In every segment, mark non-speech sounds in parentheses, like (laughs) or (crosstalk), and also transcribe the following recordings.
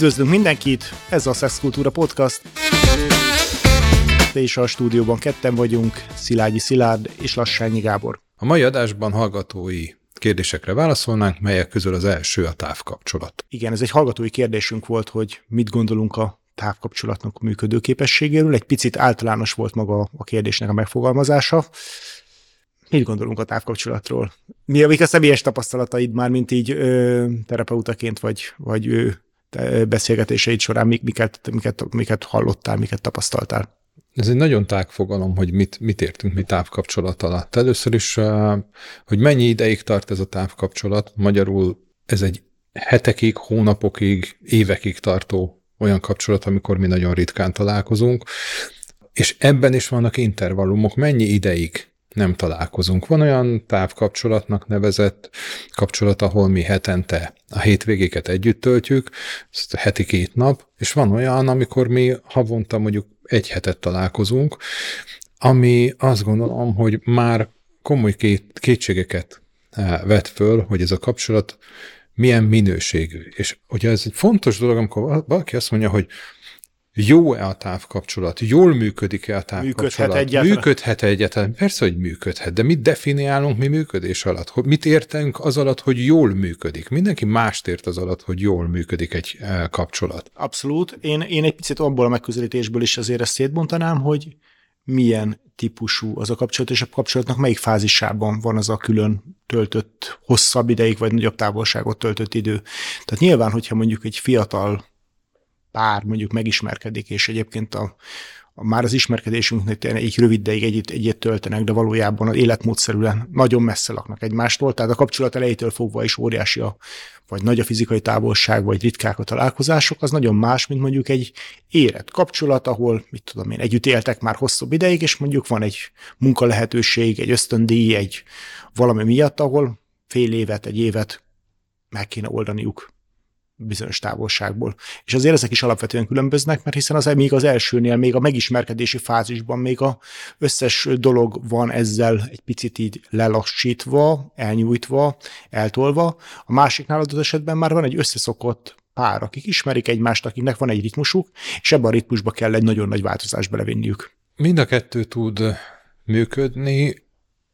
Üdvözlünk mindenkit, ez a Sex Kultúra Podcast. És a stúdióban ketten vagyunk, Szilágyi Szilárd és Lassányi Gábor. A mai adásban hallgatói kérdésekre válaszolnánk, melyek közül az első a távkapcsolat. Igen, ez egy hallgatói kérdésünk volt, hogy mit gondolunk a távkapcsolatnak működőképességéről. Egy picit általános volt maga a kérdésnek a megfogalmazása. Mit gondolunk a távkapcsolatról? Mi a személyes tapasztalataid már, mint így ö, terapeutaként, vagy, vagy ő beszélgetéseid során miket, miket, miket hallottál, miket tapasztaltál? Ez egy nagyon tág fogalom, hogy mit, mit értünk mi távkapcsolat alatt. Először is, hogy mennyi ideig tart ez a távkapcsolat. Magyarul ez egy hetekig, hónapokig, évekig tartó olyan kapcsolat, amikor mi nagyon ritkán találkozunk, és ebben is vannak intervallumok, mennyi ideig nem találkozunk. Van olyan távkapcsolatnak nevezett kapcsolat, ahol mi hetente a hétvégéket együtt töltjük, ezt heti két nap, és van olyan, amikor mi havonta mondjuk egy hetet találkozunk, ami azt gondolom, hogy már komoly két, kétségeket eh, vet föl, hogy ez a kapcsolat milyen minőségű. És ugye ez egy fontos dolog, amikor valaki azt mondja, hogy jó-e a távkapcsolat, jól működik-e a távkapcsolat, működhet egyáltalán. működhet egyáltalán, persze, hogy működhet, de mit definiálunk mi működés alatt? Mit értünk az alatt, hogy jól működik? Mindenki mást ért az alatt, hogy jól működik egy eh, kapcsolat. Abszolút. Én, én egy picit abból a megközelítésből is azért ezt szétbontanám, hogy milyen típusú az a kapcsolat, és a kapcsolatnak melyik fázisában van az a külön töltött, hosszabb ideig, vagy nagyobb távolságot töltött idő. Tehát nyilván, hogyha mondjuk egy fiatal pár mondjuk megismerkedik, és egyébként a, a már az ismerkedésünknek egy rövid ideig együtt, egyet töltenek, de valójában az életmódszerűen nagyon messze laknak egymástól, tehát a kapcsolat elejétől fogva is óriási a, vagy nagy a fizikai távolság, vagy ritkák a találkozások, az nagyon más, mint mondjuk egy érett kapcsolat, ahol, mit tudom én, együtt éltek már hosszabb ideig, és mondjuk van egy munkalehetőség, egy ösztöndíj, egy valami miatt, ahol fél évet, egy évet meg kéne oldaniuk bizonyos távolságból. És azért ezek is alapvetően különböznek, mert hiszen az még az elsőnél, még a megismerkedési fázisban még a összes dolog van ezzel egy picit így lelassítva, elnyújtva, eltolva. A másiknál az esetben már van egy összeszokott pár, akik ismerik egymást, akiknek van egy ritmusuk, és ebben a ritmusba kell egy nagyon nagy változást belevinniük. Mind a kettő tud működni,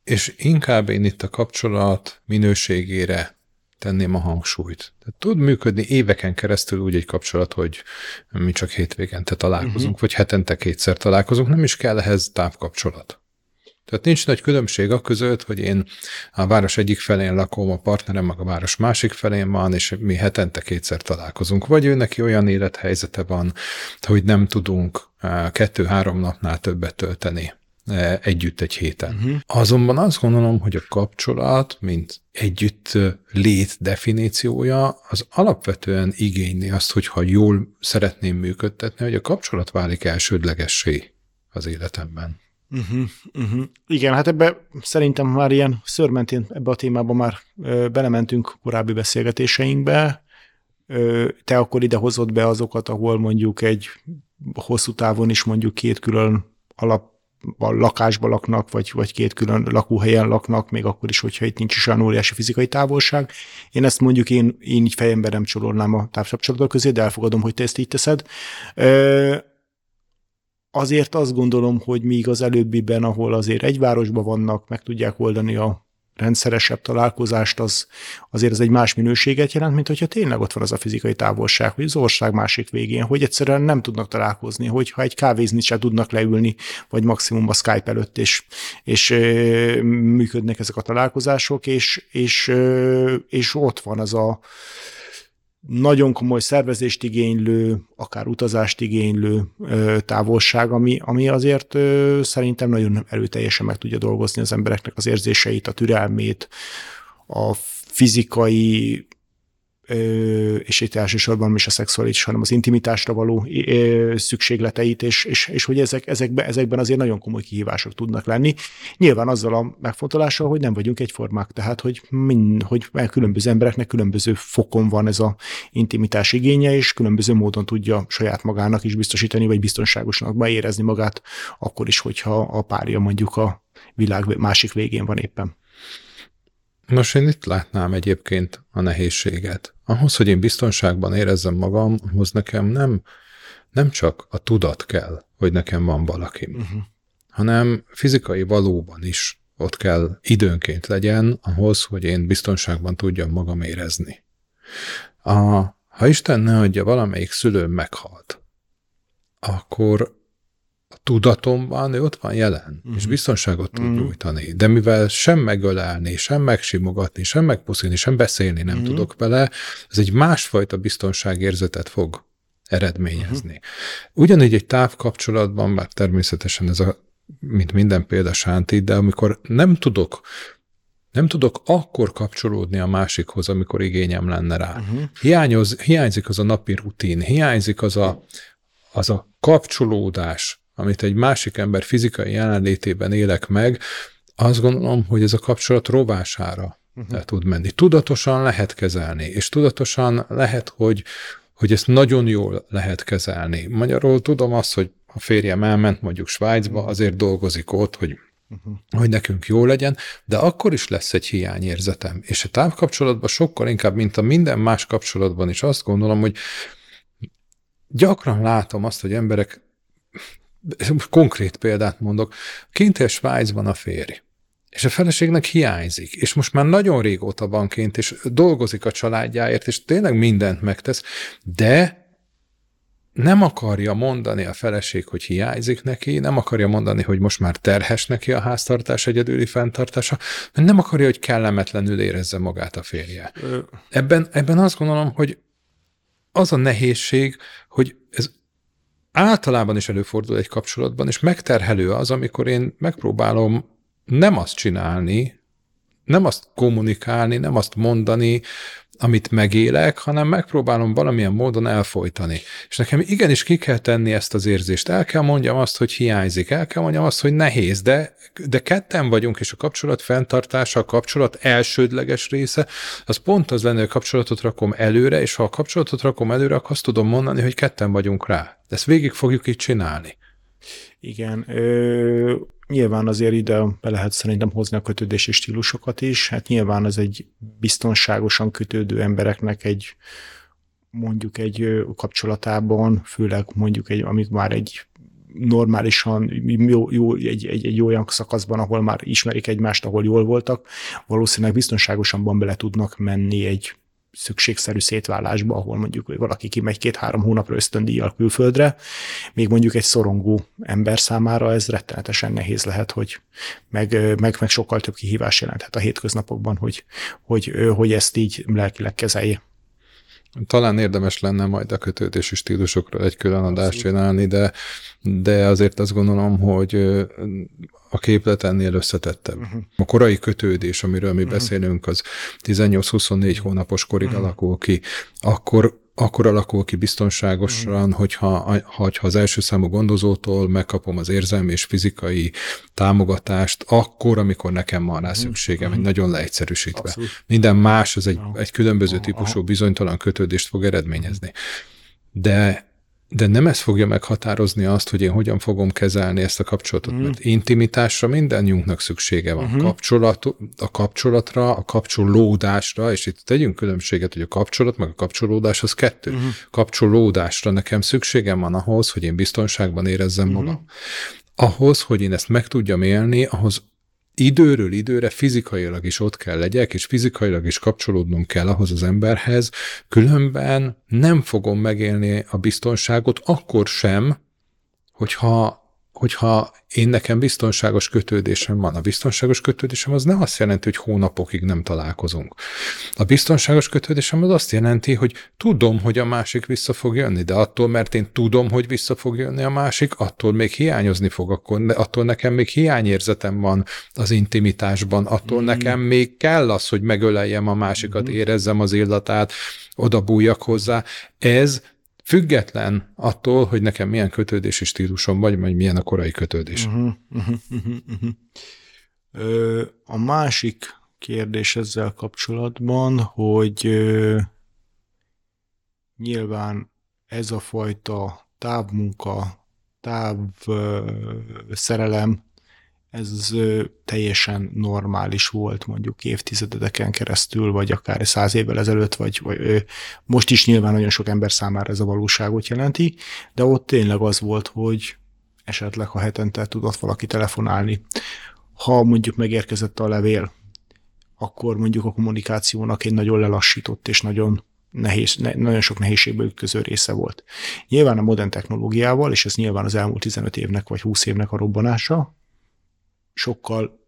és inkább én itt a kapcsolat minőségére tenném a hangsúlyt. Tehát tud működni éveken keresztül úgy egy kapcsolat, hogy mi csak hétvégente találkozunk, uh-huh. vagy hetente kétszer találkozunk, nem is kell ehhez távkapcsolat. Tehát nincs nagy különbség a között, hogy én a város egyik felén lakom, a partnerem meg a város másik felén van, és mi hetente kétszer találkozunk. Vagy ő neki olyan élethelyzete van, hogy nem tudunk eh, kettő-három napnál többet tölteni együtt egy héten. Uh-huh. Azonban azt gondolom, hogy a kapcsolat, mint együtt lét definíciója, az alapvetően igényli azt, hogyha jól szeretném működtetni, hogy a kapcsolat válik elsődlegessé az életemben. Uh-huh, uh-huh. Igen, hát ebbe szerintem már ilyen szörmentén ebbe a témába már ö, belementünk korábbi beszélgetéseinkbe. Ö, te akkor ide hozott be azokat, ahol mondjuk egy hosszú távon is mondjuk két külön alap lakásban laknak, vagy, vagy két külön lakóhelyen laknak, még akkor is, hogyha itt nincs is olyan óriási fizikai távolság. Én ezt mondjuk én, én így fejemben nem csorolnám a távkapcsolatok közé, de elfogadom, hogy te ezt így teszed. Azért azt gondolom, hogy míg az előbbiben, ahol azért egy városban vannak, meg tudják oldani a rendszeresebb találkozást, az azért ez egy más minőséget jelent, mint hogyha tényleg ott van az a fizikai távolság, hogy az ország másik végén, hogy egyszerűen nem tudnak találkozni, hogyha egy kávézni se tudnak leülni, vagy maximum a Skype előtt, és, és és működnek ezek a találkozások, és, és, és ott van az a nagyon komoly szervezést igénylő, akár utazást igénylő távolság, ami, ami azért szerintem nagyon erőteljesen meg tudja dolgozni az embereknek az érzéseit, a türelmét, a fizikai és itt elsősorban is a szexuális, hanem az intimitásra való szükségleteit, és, és, és hogy ezek, ezekben, ezekben azért nagyon komoly kihívások tudnak lenni. Nyilván azzal a megfontolással, hogy nem vagyunk egyformák, tehát hogy, mind, hogy különböző embereknek különböző fokon van ez a intimitás igénye, és különböző módon tudja saját magának is biztosítani, vagy biztonságosnak beérezni magát, akkor is, hogyha a párja mondjuk a világ másik végén van éppen. Nos, én itt látnám egyébként a nehézséget. Ahhoz, hogy én biztonságban érezzem magam, ahhoz nekem nem, nem csak a tudat kell, hogy nekem van valakim, uh-huh. hanem fizikai valóban is ott kell időnként legyen ahhoz, hogy én biztonságban tudjam magam érezni. A, ha Isten ne adja, valamelyik szülőm meghalt, akkor tudatomban ő ott van jelen, uh-huh. és mhm. biztonságot tud uh-huh. nyújtani. De mivel sem megölelni, sem megsimogatni, sem megpuszilni, sem beszélni nem uh-huh. tudok vele, ez egy másfajta biztonságérzetet fog eredményezni. Uh-huh. Ugyanígy egy távkapcsolatban, bár természetesen ez a, mint minden példa sánti, de amikor nem tudok nem tudok akkor kapcsolódni a másikhoz, amikor igényem lenne rá. Uh-huh. Hiányoz, hiányzik az a napi rutin, hiányzik az a, az a kapcsolódás, amit egy másik ember fizikai jelenlétében élek meg, azt gondolom, hogy ez a kapcsolat rovására uh-huh. tud menni. Tudatosan lehet kezelni, és tudatosan lehet, hogy, hogy ezt nagyon jól lehet kezelni. Magyarul tudom azt, hogy a férjem elment mondjuk Svájcba, mhm. azért dolgozik ott, hogy uh-huh. hogy nekünk jó legyen, de akkor is lesz egy hiányérzetem. És a távkapcsolatban sokkal inkább, mint a minden más kapcsolatban is azt gondolom, hogy gyakran látom azt, hogy emberek konkrét példát mondok, kint él Svájcban a férj, és a feleségnek hiányzik, és most már nagyon régóta kint, és dolgozik a családjáért, és tényleg mindent megtesz, de nem akarja mondani a feleség, hogy hiányzik neki, nem akarja mondani, hogy most már terhes neki a háztartás egyedüli fenntartása, mert nem akarja, hogy kellemetlenül érezze magát a férje. Ebben, ebben azt gondolom, hogy az a nehézség, hogy ez általában is előfordul egy kapcsolatban, és megterhelő az, amikor én megpróbálom nem azt csinálni, nem azt kommunikálni, nem azt mondani, amit megélek, hanem megpróbálom valamilyen módon elfolytani. És nekem igenis ki kell tenni ezt az érzést. El kell mondjam azt, hogy hiányzik, el kell mondjam azt, hogy nehéz, de, de ketten vagyunk, és a kapcsolat fenntartása, a kapcsolat elsődleges része, az pont az lenne, hogy a kapcsolatot rakom előre, és ha a kapcsolatot rakom előre, akkor azt tudom mondani, hogy ketten vagyunk rá. Ezt végig fogjuk így csinálni. Igen. Ö, nyilván azért ide be lehet szerintem hozni a kötődési stílusokat is. Hát nyilván az egy biztonságosan kötődő embereknek egy mondjuk egy kapcsolatában, főleg mondjuk egy, amíg már egy normálisan jó, jó egy, egy, egy olyan szakaszban, ahol már ismerik egymást, ahol jól voltak, valószínűleg biztonságosan bele tudnak menni egy szükségszerű szétválásba, ahol mondjuk valaki kimegy két-három hónapra ösztöndíjjal külföldre, még mondjuk egy szorongó ember számára ez rettenetesen nehéz lehet, hogy meg, meg, meg sokkal több kihívás jelenthet a hétköznapokban, hogy, hogy, hogy ezt így lelkileg kezelje. Talán érdemes lenne majd a kötődési stílusokra egy külön adást csinálni, de, de azért azt gondolom, hogy a képlet ennél összetettebb. Uh-huh. A korai kötődés, amiről mi uh-huh. beszélünk, az 18-24 hónapos korig uh-huh. alakul ki. Akkor akkor alakul ki biztonságosan, mm. hogyha, hogyha az első számú gondozótól megkapom az érzelmi és fizikai támogatást, akkor, amikor nekem van rá mhm. szükségem, mm. nagyon leegyszerűsítve. Abszolút. Minden más, az egy, egy különböző típusú bizonytalan kötődést fog eredményezni. De de nem ez fogja meghatározni azt, hogy én hogyan fogom kezelni ezt a kapcsolatot, mm. mert intimitásra mindannyiunknak szüksége van. Mm-hmm. Kapcsolat, a kapcsolatra, a kapcsolódásra, és itt tegyünk különbséget, hogy a kapcsolat meg a kapcsolódás az kettő. Mm-hmm. Kapcsolódásra nekem szükségem van ahhoz, hogy én biztonságban érezzem mm-hmm. magam. Ahhoz, hogy én ezt meg tudjam élni, ahhoz időről időre fizikailag is ott kell legyek, és fizikailag is kapcsolódnom kell ahhoz az emberhez, különben nem fogom megélni a biztonságot akkor sem, hogyha hogyha én nekem biztonságos kötődésem van. A biztonságos kötődésem az nem azt jelenti, hogy hónapokig nem találkozunk. A biztonságos kötődésem az azt jelenti, hogy tudom, hogy a másik vissza fog jönni, de attól, mert én tudom, hogy vissza fog jönni a másik, attól még hiányozni fog, akkor attól nekem még hiányérzetem van az intimitásban, attól mm. nekem még kell az, hogy megöleljem a másikat, mm. érezzem az illatát, oda bújjak hozzá. Ez Független attól, hogy nekem milyen kötődési stílusom vagy, vagy milyen a korai kötődés. Uh-huh, uh-huh. Ö, a másik kérdés ezzel kapcsolatban, hogy nyilván ez a fajta távmunka, táv ö, ez teljesen normális volt mondjuk évtizedeken keresztül, vagy akár száz évvel ezelőtt, vagy, vagy most is nyilván nagyon sok ember számára ez a valóságot jelenti, de ott tényleg az volt, hogy esetleg ha hetente tudott valaki telefonálni, ha mondjuk megérkezett a levél, akkor mondjuk a kommunikációnak egy nagyon lelassított és nagyon nehéz, ne, nagyon sok nehézségbe ütköző része volt. Nyilván a modern technológiával, és ez nyilván az elmúlt 15 évnek vagy 20 évnek a robbanása, sokkal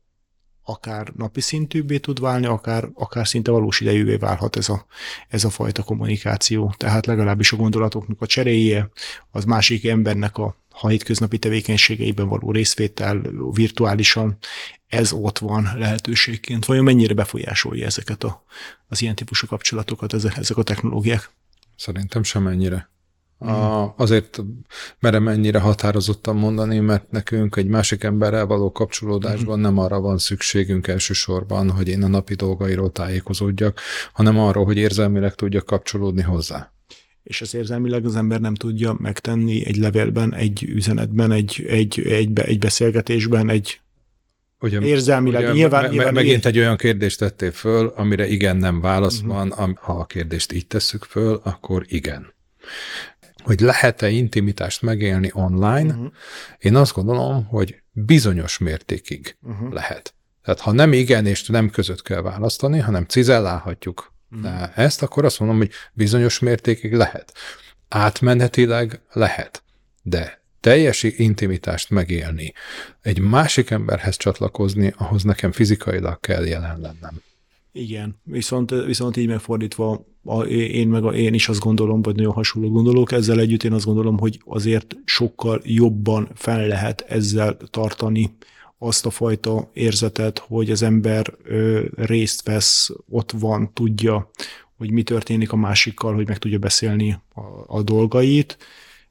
akár napi szintűbbé tud válni, akár, akár szinte valós idejűvé válhat ez a, ez a fajta kommunikáció. Tehát legalábbis a gondolatoknak a cseréje, az másik embernek a ha hétköznapi tevékenységeiben való részvétel virtuálisan, ez ott van lehetőségként. Vajon mennyire befolyásolja ezeket a, az ilyen típusú kapcsolatokat, ezek, ezek a technológiák? Szerintem semennyire. A, azért merem ennyire határozottan mondani, mert nekünk egy másik emberrel való kapcsolódásban nem arra van szükségünk elsősorban, hogy én a napi dolgairól tájékozódjak, hanem arról, hogy érzelmileg tudjak kapcsolódni hozzá. És az érzelmileg az ember nem tudja megtenni egy levélben, egy üzenetben, egy, egy, egy, egy beszélgetésben, egy Ugye, érzelmileg. Ugye, nyilván, me, nyilván megint egy olyan kérdést tettél föl, amire igen, nem válasz uh-huh. van. Ha a kérdést így tesszük föl, akkor igen hogy lehet-e intimitást megélni online, uh-huh. én azt gondolom, hogy bizonyos mértékig uh-huh. lehet. Tehát ha nem igen és nem között kell választani, hanem cizellálhatjuk uh-huh. ezt, akkor azt mondom, hogy bizonyos mértékig lehet. Átmenetileg lehet, de teljes intimitást megélni, egy másik emberhez csatlakozni, ahhoz nekem fizikailag kell jelen lennem. Igen, viszont, viszont így megfordítva, a, én meg a, én is azt gondolom, vagy nagyon hasonló gondolok, ezzel együtt én azt gondolom, hogy azért sokkal jobban fel lehet ezzel tartani azt a fajta érzetet, hogy az ember ö, részt vesz, ott van, tudja, hogy mi történik a másikkal, hogy meg tudja beszélni a, a dolgait,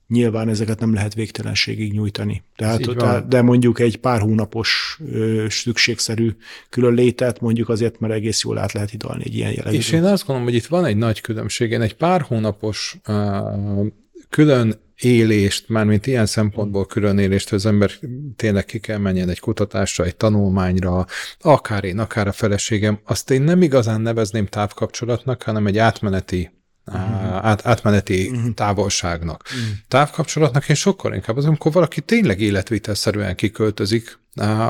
nyilván ezeket nem lehet végtelenségig nyújtani. Tehát, tehát, de mondjuk egy pár hónapos ö, szükségszerű külön létet mondjuk azért, mert egész jól át lehet hidalni egy ilyen jellegű. És én azt gondolom, hogy itt van egy nagy különbség. Én egy pár hónapos külön élést, mármint ilyen szempontból külön élést, hogy az ember tényleg ki kell menjen egy kutatásra, egy tanulmányra, akár én, akár a feleségem, azt én nem igazán nevezném távkapcsolatnak, hanem egy átmeneti uh-huh. át, átmeneti uh-huh. távolságnak. Uh-huh. Távkapcsolatnak én sokkal inkább az, amikor valaki tényleg életvitelszerűen kiköltözik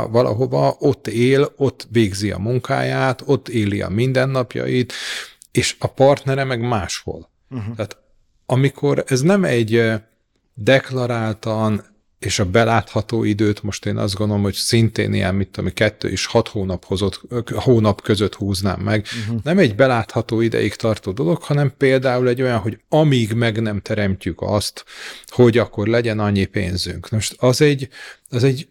valahova, ott él, ott végzi a munkáját, ott éli a mindennapjait, és a partnere meg máshol. Uh-huh. Tehát amikor ez nem egy deklaráltan és a belátható időt most én azt gondolom, hogy szintén ilyen, mit tudom, kettő és hat hónap, hozott, hónap között húznám meg. Uh-huh. Nem egy belátható ideig tartó dolog, hanem például egy olyan, hogy amíg meg nem teremtjük azt, hogy akkor legyen annyi pénzünk. Most az egy, az egy,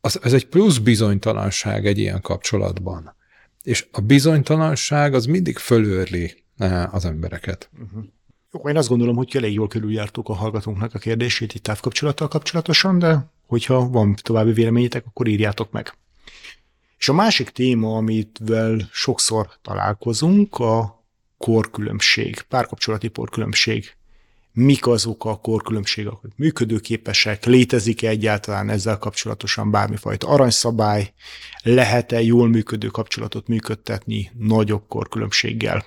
az, az egy plusz bizonytalanság egy ilyen kapcsolatban. És a bizonytalanság az mindig fölőrli eh, az embereket. Uh-huh. Én azt gondolom, hogy elég jól körüljártuk a hallgatónknak a kérdését itt távkapcsolattal kapcsolatosan, de hogyha van további véleményetek, akkor írjátok meg. És a másik téma, amivel sokszor találkozunk, a korkülönbség, párkapcsolati korkülönbség. Mik azok a korkülönbségek, hogy működőképesek, létezik-e egyáltalán ezzel kapcsolatosan bármifajta aranyszabály, lehet-e jól működő kapcsolatot működtetni nagyobb korkülönbséggel.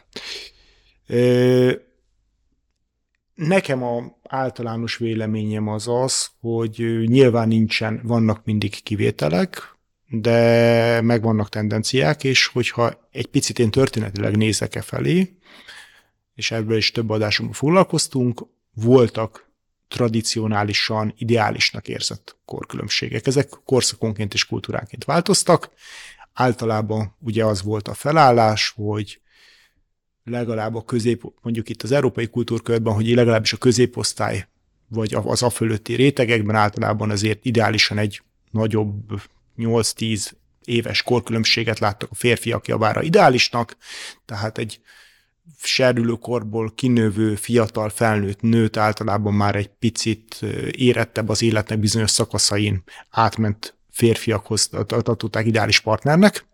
Nekem a általános véleményem az az, hogy nyilván nincsen, vannak mindig kivételek, de megvannak tendenciák, és hogyha egy picit én történetileg nézek e felé, és ebből is több adásunkban foglalkoztunk, voltak tradicionálisan ideálisnak érzett korkülönbségek. Ezek korszakonként és kultúránként változtak. Általában ugye az volt a felállás, hogy legalább a közép, mondjuk itt az európai kultúrkörben, hogy legalábbis a középosztály vagy az a fölötti rétegekben általában azért ideálisan egy nagyobb 8-10 éves korkülönbséget láttak a férfiak javára ideálisnak, tehát egy serdülőkorból kinövő fiatal felnőtt nőt általában már egy picit érettebb az életnek bizonyos szakaszain átment férfiakhoz tartották ideális partnernek,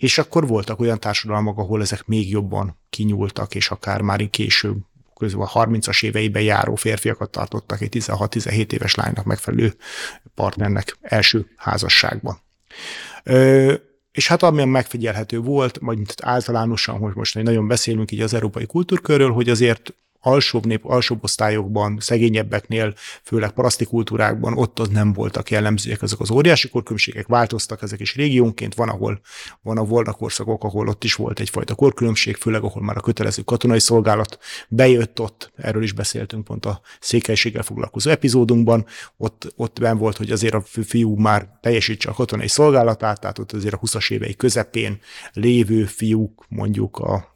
és akkor voltak olyan társadalmak, ahol ezek még jobban kinyúltak, és akár már később, közül a 30-as éveiben járó férfiakat tartottak egy 16-17 éves lánynak megfelelő partnernek első házasságban. Ö, és hát amilyen megfigyelhető volt, vagy általánosan, hogy most nagyon beszélünk így az európai kultúrkörről, hogy azért alsóbb nép, alsóbb osztályokban, szegényebbeknél, főleg paraszti kultúrákban, ott az nem voltak jellemzőek ezek az óriási korkülönbségek, változtak ezek is régiónként, van, ahol van a volna korszakok, ahol ott is volt egyfajta korkülönbség, főleg ahol már a kötelező katonai szolgálat bejött ott, erről is beszéltünk pont a székelységgel foglalkozó epizódunkban, ott, ott ben volt, hogy azért a fiú már teljesítse a katonai szolgálatát, tehát ott azért a 20-as évei közepén lévő fiúk mondjuk a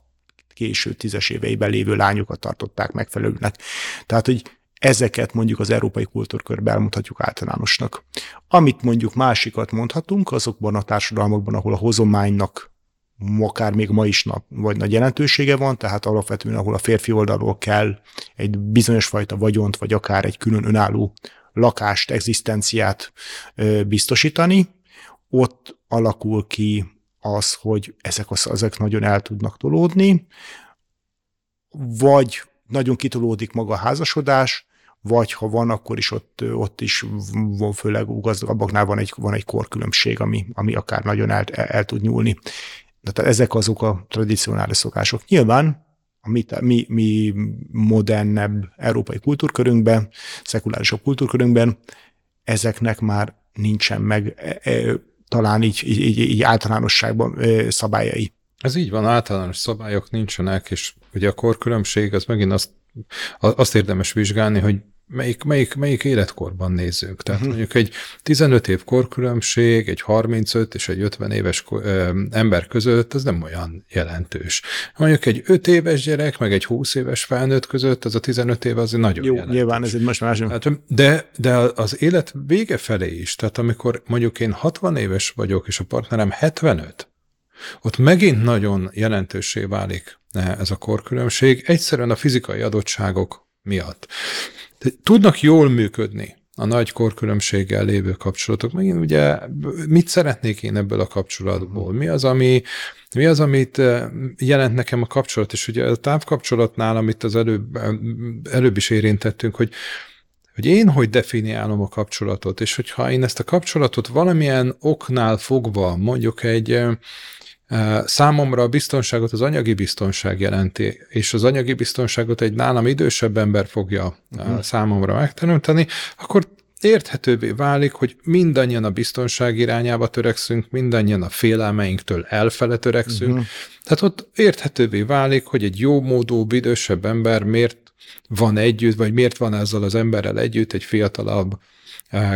késő tízes éveiben lévő lányokat tartották megfelelőnek. Tehát, hogy ezeket mondjuk az európai kultúrkörben elmondhatjuk általánosnak. Amit mondjuk másikat mondhatunk, azokban a társadalmakban, ahol a hozománynak akár még ma is nap, vagy nagy jelentősége van, tehát alapvetően, ahol a férfi oldalról kell egy bizonyos fajta vagyont, vagy akár egy külön önálló lakást, egzisztenciát biztosítani, ott alakul ki az, hogy ezek, ezek nagyon el tudnak tolódni, vagy nagyon kitolódik maga a házasodás, vagy ha van, akkor is ott, ott is van, főleg gazdagabbaknál van egy, van egy korkülönbség, ami, ami akár nagyon el, el tud nyúlni. De tehát ezek azok a tradicionális szokások. Nyilván a mi, mi, mi modernebb európai kultúrkörünkben, szekulárisabb kultúrkörünkben ezeknek már nincsen meg e, e, talán így, így, így általánosságban szabályai. Ez így van, általános szabályok nincsenek, és ugye a korkülönbség az megint azt, azt érdemes vizsgálni, hogy melyik, melyik, melyik életkorban nézzünk. Tehát uh-huh. mondjuk egy 15 év korkülönbség, egy 35 és egy 50 éves ember között, az nem olyan jelentős. Mondjuk egy 5 éves gyerek, meg egy 20 éves felnőtt között, az a 15 év azért nagyon Jó, jelentős. nyilván ez egy most más. Hát, de, de az élet vége felé is, tehát amikor mondjuk én 60 éves vagyok, és a partnerem 75, ott megint nagyon jelentősé válik ez a korkülönbség, egyszerűen a fizikai adottságok miatt tudnak jól működni a nagy korkülönbséggel lévő kapcsolatok. Megint ugye mit szeretnék én ebből a kapcsolatból? Mi az, ami, mi az, amit eh, jelent nekem a kapcsolat? És ugye a távkapcsolatnál, amit az előbb, előbb is érintettünk, hogy hogy én hogy definiálom a kapcsolatot, és hogyha én ezt a kapcsolatot valamilyen oknál fogva, mondjuk egy eh, Számomra a biztonságot az anyagi biztonság jelenti, és az anyagi biztonságot egy nálam idősebb ember fogja hmm. számomra megteremteni, akkor érthetővé válik, hogy mindannyian a biztonság irányába törekszünk, mindannyian a félelmeinktől elfele törekszünk. Uh-huh. Tehát ott érthetővé válik, hogy egy jó módú, idősebb ember miért van együtt, vagy miért van ezzel az emberrel együtt egy fiatalabb,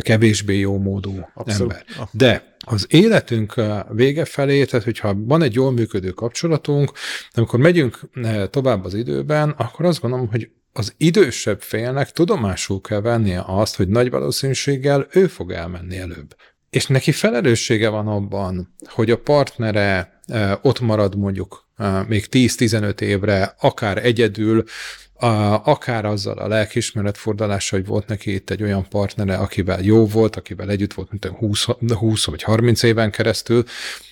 kevésbé jó módú Abszolút. ember. De az életünk vége felé, tehát hogyha van egy jól működő kapcsolatunk, amikor megyünk tovább az időben, akkor azt gondolom, hogy az idősebb félnek tudomásul kell vennie azt, hogy nagy valószínűséggel ő fog elmenni előbb. És neki felelőssége van abban, hogy a partnere ott marad mondjuk még 10-15 évre, akár egyedül, a, akár azzal a lelkismeretfordalása, hogy volt neki itt egy olyan partnere, akivel jó volt, akivel együtt volt, mint 20, 20 vagy 30 éven keresztül,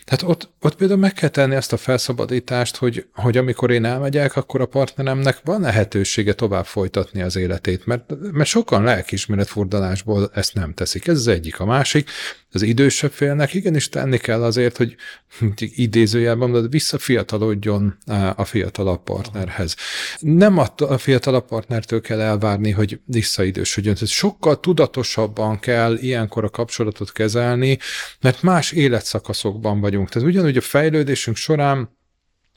tehát ott, ott például meg kell tenni ezt a felszabadítást, hogy, hogy amikor én elmegyek, akkor a partneremnek van lehetősége tovább folytatni az életét, mert, mert sokan lelkismeretfordulásból ezt nem teszik. Ez az egyik. A másik, az idősebb félnek igenis tenni kell azért, hogy (laughs) idézőjelben de visszafiatalodjon a fiatalabb partnerhez. Nem a fiatalabb partnertől kell elvárni, hogy visszaidősödjön. Tehát sokkal tudatosabban kell ilyenkor a kapcsolatot kezelni, mert más életszakaszokban vagyunk. Tehát ugyanúgy a fejlődésünk során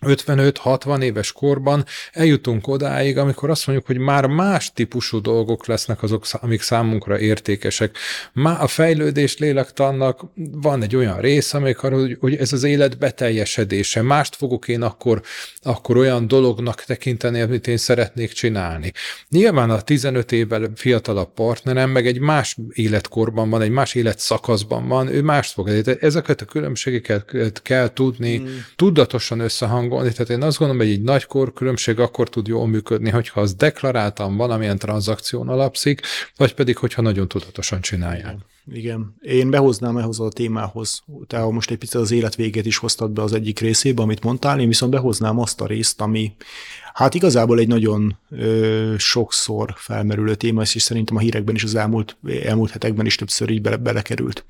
55-60 éves korban eljutunk odáig, amikor azt mondjuk, hogy már más típusú dolgok lesznek azok, amik számunkra értékesek. Már a fejlődés lélektannak van egy olyan rész, amik arra, hogy, hogy ez az élet beteljesedése. Mást fogok én akkor, akkor olyan dolognak tekinteni, amit én szeretnék csinálni. Nyilván a 15 évvel fiatalabb partnerem, meg egy más életkorban van, egy más életszakaszban van, ő mást fog. Ezeket a különbségeket kell tudni mm. tudatosan összehangolni, hangolni, tehát én azt gondolom, hogy egy nagy korkülönbség akkor tud jól működni, hogyha az deklaráltan valamilyen tranzakción alapszik, vagy pedig, hogyha nagyon tudatosan csinálják. Igen. Én behoznám ehhoz a témához, tehát most egy picit az élet végét is hoztad be az egyik részébe, amit mondtál, én viszont behoznám azt a részt, ami hát igazából egy nagyon ö, sokszor felmerülő téma, és szerintem a hírekben is az elmúlt, elmúlt hetekben is többször így bele, belekerült.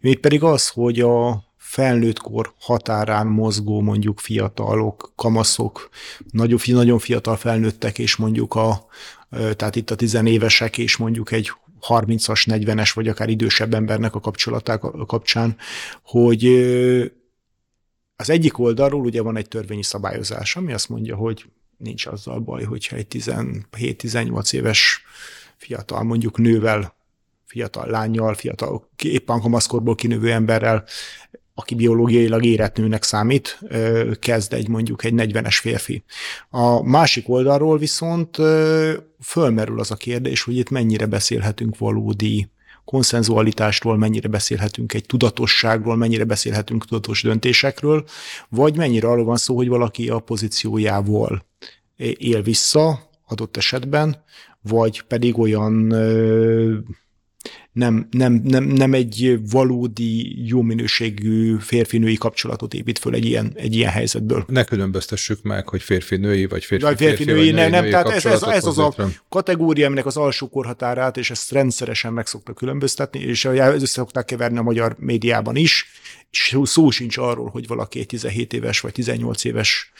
Még pedig az, hogy a felnőttkor határán mozgó mondjuk fiatalok, kamaszok, nagyon, nagyon fiatal felnőttek, és mondjuk a, tehát itt a tizenévesek, és mondjuk egy 30-as, 40-es, vagy akár idősebb embernek a kapcsolaták kapcsán, hogy az egyik oldalról ugye van egy törvényi szabályozás, ami azt mondja, hogy nincs azzal baj, hogyha egy 17-18 éves fiatal, mondjuk nővel, fiatal lányjal, fiatal, éppen kamaszkorból kinövő emberrel aki biológiailag érett nőnek számít, kezd egy mondjuk egy 40-es férfi. A másik oldalról viszont fölmerül az a kérdés, hogy itt mennyire beszélhetünk valódi konszenzualitástól, mennyire beszélhetünk egy tudatosságról, mennyire beszélhetünk tudatos döntésekről, vagy mennyire arról van szó, hogy valaki a pozíciójával él vissza adott esetben, vagy pedig olyan nem, nem, nem, nem egy valódi jó minőségű férfi-női kapcsolatot épít föl egy ilyen, egy ilyen helyzetből. Ne különböztessük meg, hogy férfi-női, vagy férfi-férfi, férfi, férfi, nem, nem, tehát ez, ez, ez az a kategória, aminek az alsó korhatárát, és ezt rendszeresen meg szoktak különböztetni, és össze szokták keverni a magyar médiában is, és szó sincs arról, hogy valaki egy 17 éves vagy 18 éves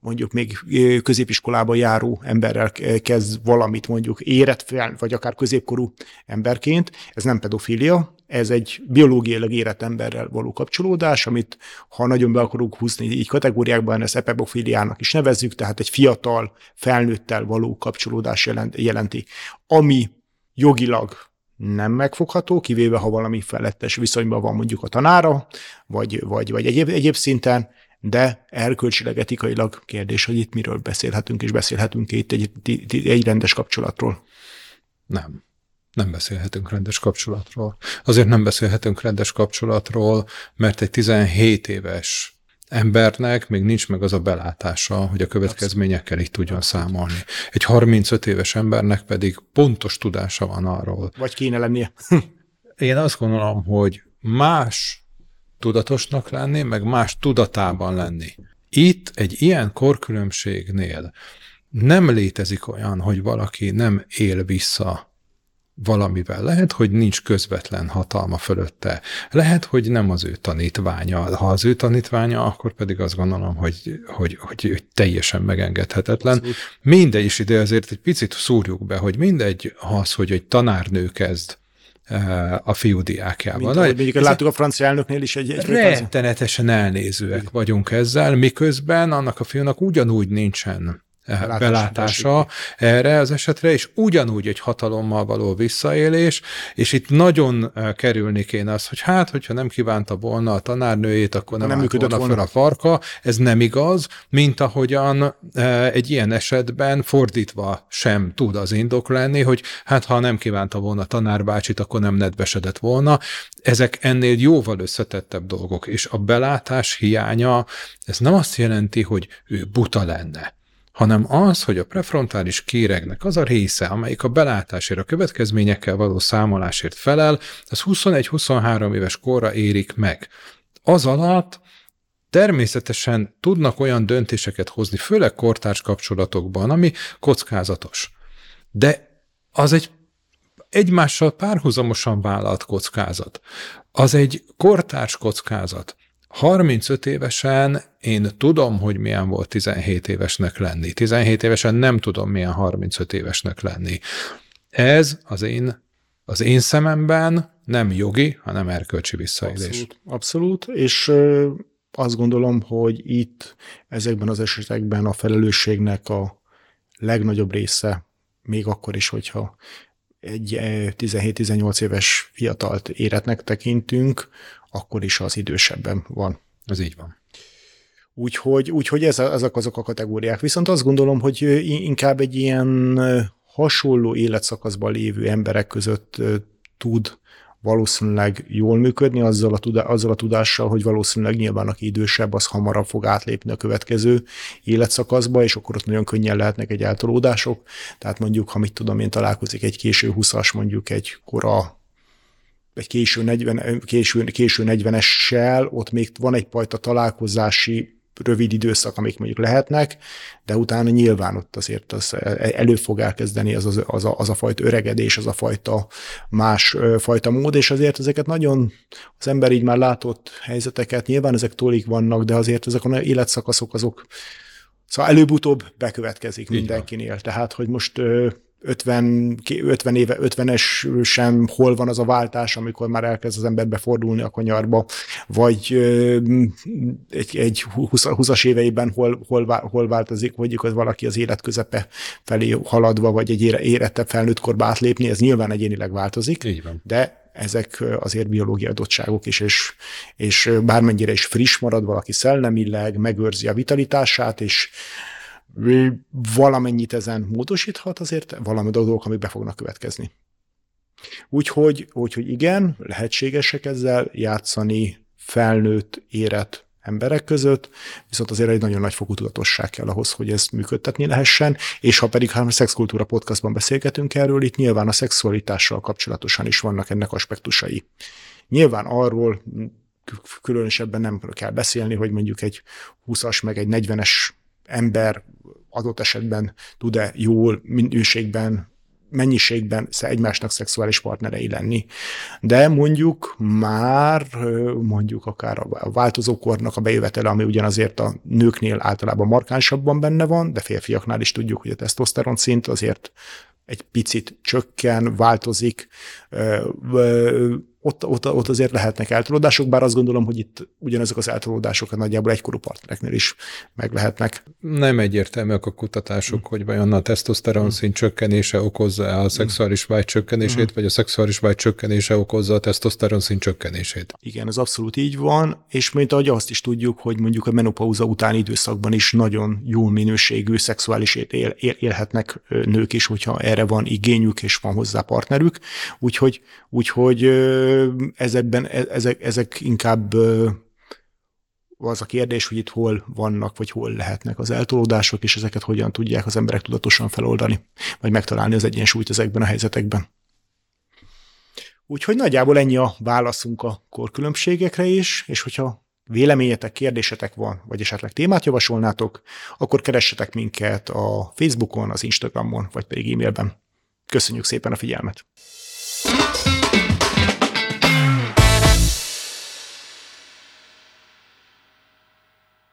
mondjuk még középiskolába járó emberrel kezd valamit mondjuk érett fel, vagy akár középkorú emberként, ez nem pedofília, ez egy biológiailag érett emberrel való kapcsolódás, amit ha nagyon be akarunk húzni így kategóriákban, ezt epebofiliának is nevezzük, tehát egy fiatal, felnőttel való kapcsolódás jelenti, ami jogilag nem megfogható, kivéve ha valami felettes viszonyban van mondjuk a tanára, vagy, vagy, vagy egyéb, egyéb szinten, de erkölcsileg, etikailag kérdés, hogy itt miről beszélhetünk, és beszélhetünk itt egy, egy rendes kapcsolatról. Nem. Nem beszélhetünk rendes kapcsolatról. Azért nem beszélhetünk rendes kapcsolatról, mert egy 17 éves embernek még nincs meg az a belátása, hogy a következményekkel így tudjon számolni. Egy 35 éves embernek pedig pontos tudása van arról. Vagy kéne lennie. Én azt gondolom, hogy más tudatosnak lenni, meg más tudatában lenni. Itt egy ilyen korkülönbségnél nem létezik olyan, hogy valaki nem él vissza valamivel. Lehet, hogy nincs közvetlen hatalma fölötte. Lehet, hogy nem az ő tanítványa. Ha az ő tanítványa, akkor pedig azt gondolom, hogy, hogy, hogy, hogy teljesen megengedhetetlen. Abszolút. Mindegy is ide azért egy picit szúrjuk be, hogy mindegy az, hogy egy tanárnő kezd a fiú diákjában. Mint ahogy mondjuk láttuk a francia elnöknél is egy... egy rettenetesen elnézőek vagyunk ezzel, miközben annak a fiúnak ugyanúgy nincsen Belátás, belátása erre az esetre, és ugyanúgy egy hatalommal való visszaélés, és itt nagyon eh, kerülni kéne az, hogy hát, hogyha nem kívánta volna a tanárnőjét, akkor nem, nem működött volna, volna fel a farka. Ez nem igaz, mint ahogyan eh, egy ilyen esetben fordítva sem tud az indok lenni, hogy hát ha nem kívánta volna tanárbácsit, akkor nem nedvesedett volna. Ezek ennél jóval összetettebb dolgok, és a belátás hiánya, ez nem azt jelenti, hogy ő buta lenne hanem az, hogy a prefrontális kéregnek az a része, amelyik a belátásért, a következményekkel való számolásért felel, az 21-23 éves korra érik meg. Az alatt természetesen tudnak olyan döntéseket hozni, főleg kortárs kapcsolatokban, ami kockázatos. De az egy egymással párhuzamosan vállalt kockázat. Az egy kortárs kockázat. 35 évesen én tudom, hogy milyen volt 17 évesnek lenni. 17 évesen nem tudom, milyen 35 évesnek lenni. Ez az én, az én szememben nem jogi, hanem erkölcsi visszaélés. Abszolút, abszolút és azt gondolom, hogy itt ezekben az esetekben a felelősségnek a legnagyobb része, még akkor is, hogyha egy 17-18 éves fiatalt éretnek tekintünk, akkor is az idősebben van. Ez így van. Úgyhogy, úgyhogy ez, ezek azok a kategóriák. Viszont azt gondolom, hogy inkább egy ilyen hasonló életszakaszban lévő emberek között tud valószínűleg jól működni azzal a, tudá- azzal a tudással, hogy valószínűleg nyilván aki idősebb, az hamarabb fog átlépni a következő életszakaszba, és akkor ott nagyon könnyen lehetnek egy eltolódások. Tehát mondjuk, ha mit tudom én, találkozik egy késő 20-as, mondjuk egy kora egy késő, 40, késő, késő 40-essel, ott még van egyfajta találkozási rövid időszak, amik mondjuk lehetnek, de utána nyilván ott azért az elő fog elkezdeni az, az, az, a, az a fajta öregedés, az a fajta más fajta mód, és azért ezeket nagyon az ember így már látott helyzeteket, nyilván ezek tolik vannak, de azért ezek a életszakaszok azok Szóval előbb-utóbb bekövetkezik Így mindenkinél. Van. Tehát, hogy most 50, 50 éve, 50-es sem hol van az a váltás, amikor már elkezd az ember befordulni a kanyarba, vagy egy, egy 20, 20-as éveiben hol, hol, hol változik, hogy az valaki az élet közepe felé haladva, vagy egy érettebb felnőtt korba átlépni, ez nyilván egyénileg változik, Így van. de ezek azért biológiai adottságok is, és, és bármennyire is friss marad valaki szellemileg, megőrzi a vitalitását, és valamennyit ezen módosíthat, azért valami dolgok, amik be fognak következni. Úgyhogy, úgyhogy igen, lehetségesek ezzel játszani felnőtt, érett emberek között, viszont azért egy nagyon nagy fokú tudatosság kell ahhoz, hogy ezt működtetni lehessen, és ha pedig ha a Szexkultúra podcastban beszélgetünk erről, itt nyilván a szexualitással kapcsolatosan is vannak ennek aspektusai. Nyilván arról különösebben nem kell beszélni, hogy mondjuk egy 20-as meg egy 40-es ember adott esetben tud-e jól minőségben, mennyiségben egymásnak szexuális partnerei lenni. De mondjuk már mondjuk akár a változókornak a bejövetele, ami ugyanazért a nőknél általában markánsabban benne van, de férfiaknál is tudjuk, hogy a tesztoszteron szint azért egy picit csökken, változik, ott, ott, ott azért lehetnek eltolódások, bár azt gondolom, hogy itt ugyanezek az eltolódások a nagyjából egykorú partnereknél is meg lehetnek. Nem egyértelműek a kutatások, mm. hogy vajon a tesztoszteron mm. szint csökkenése okozza a szexuális vágy csökkenését, mm. vagy a szexuális vágy csökkenése okozza a tesztoszteron szint csökkenését. Igen, ez abszolút így van, és mint ahogy azt is tudjuk, hogy mondjuk a menopauza utáni időszakban is nagyon jó minőségű szexuális él, él, élhetnek nők is, hogyha erre van igényük és van hozzá partnerük. Úgyhogy, úgyhogy ezekben, e, ezek, ezek inkább az a kérdés, hogy itt hol vannak, vagy hol lehetnek az eltolódások, és ezeket hogyan tudják az emberek tudatosan feloldani, vagy megtalálni az egyensúlyt ezekben a helyzetekben. Úgyhogy nagyjából ennyi a válaszunk a korkülönbségekre is, és hogyha véleményetek, kérdésetek van, vagy esetleg témát javasolnátok, akkor keressetek minket a Facebookon, az Instagramon, vagy pedig e-mailben. Köszönjük szépen a figyelmet!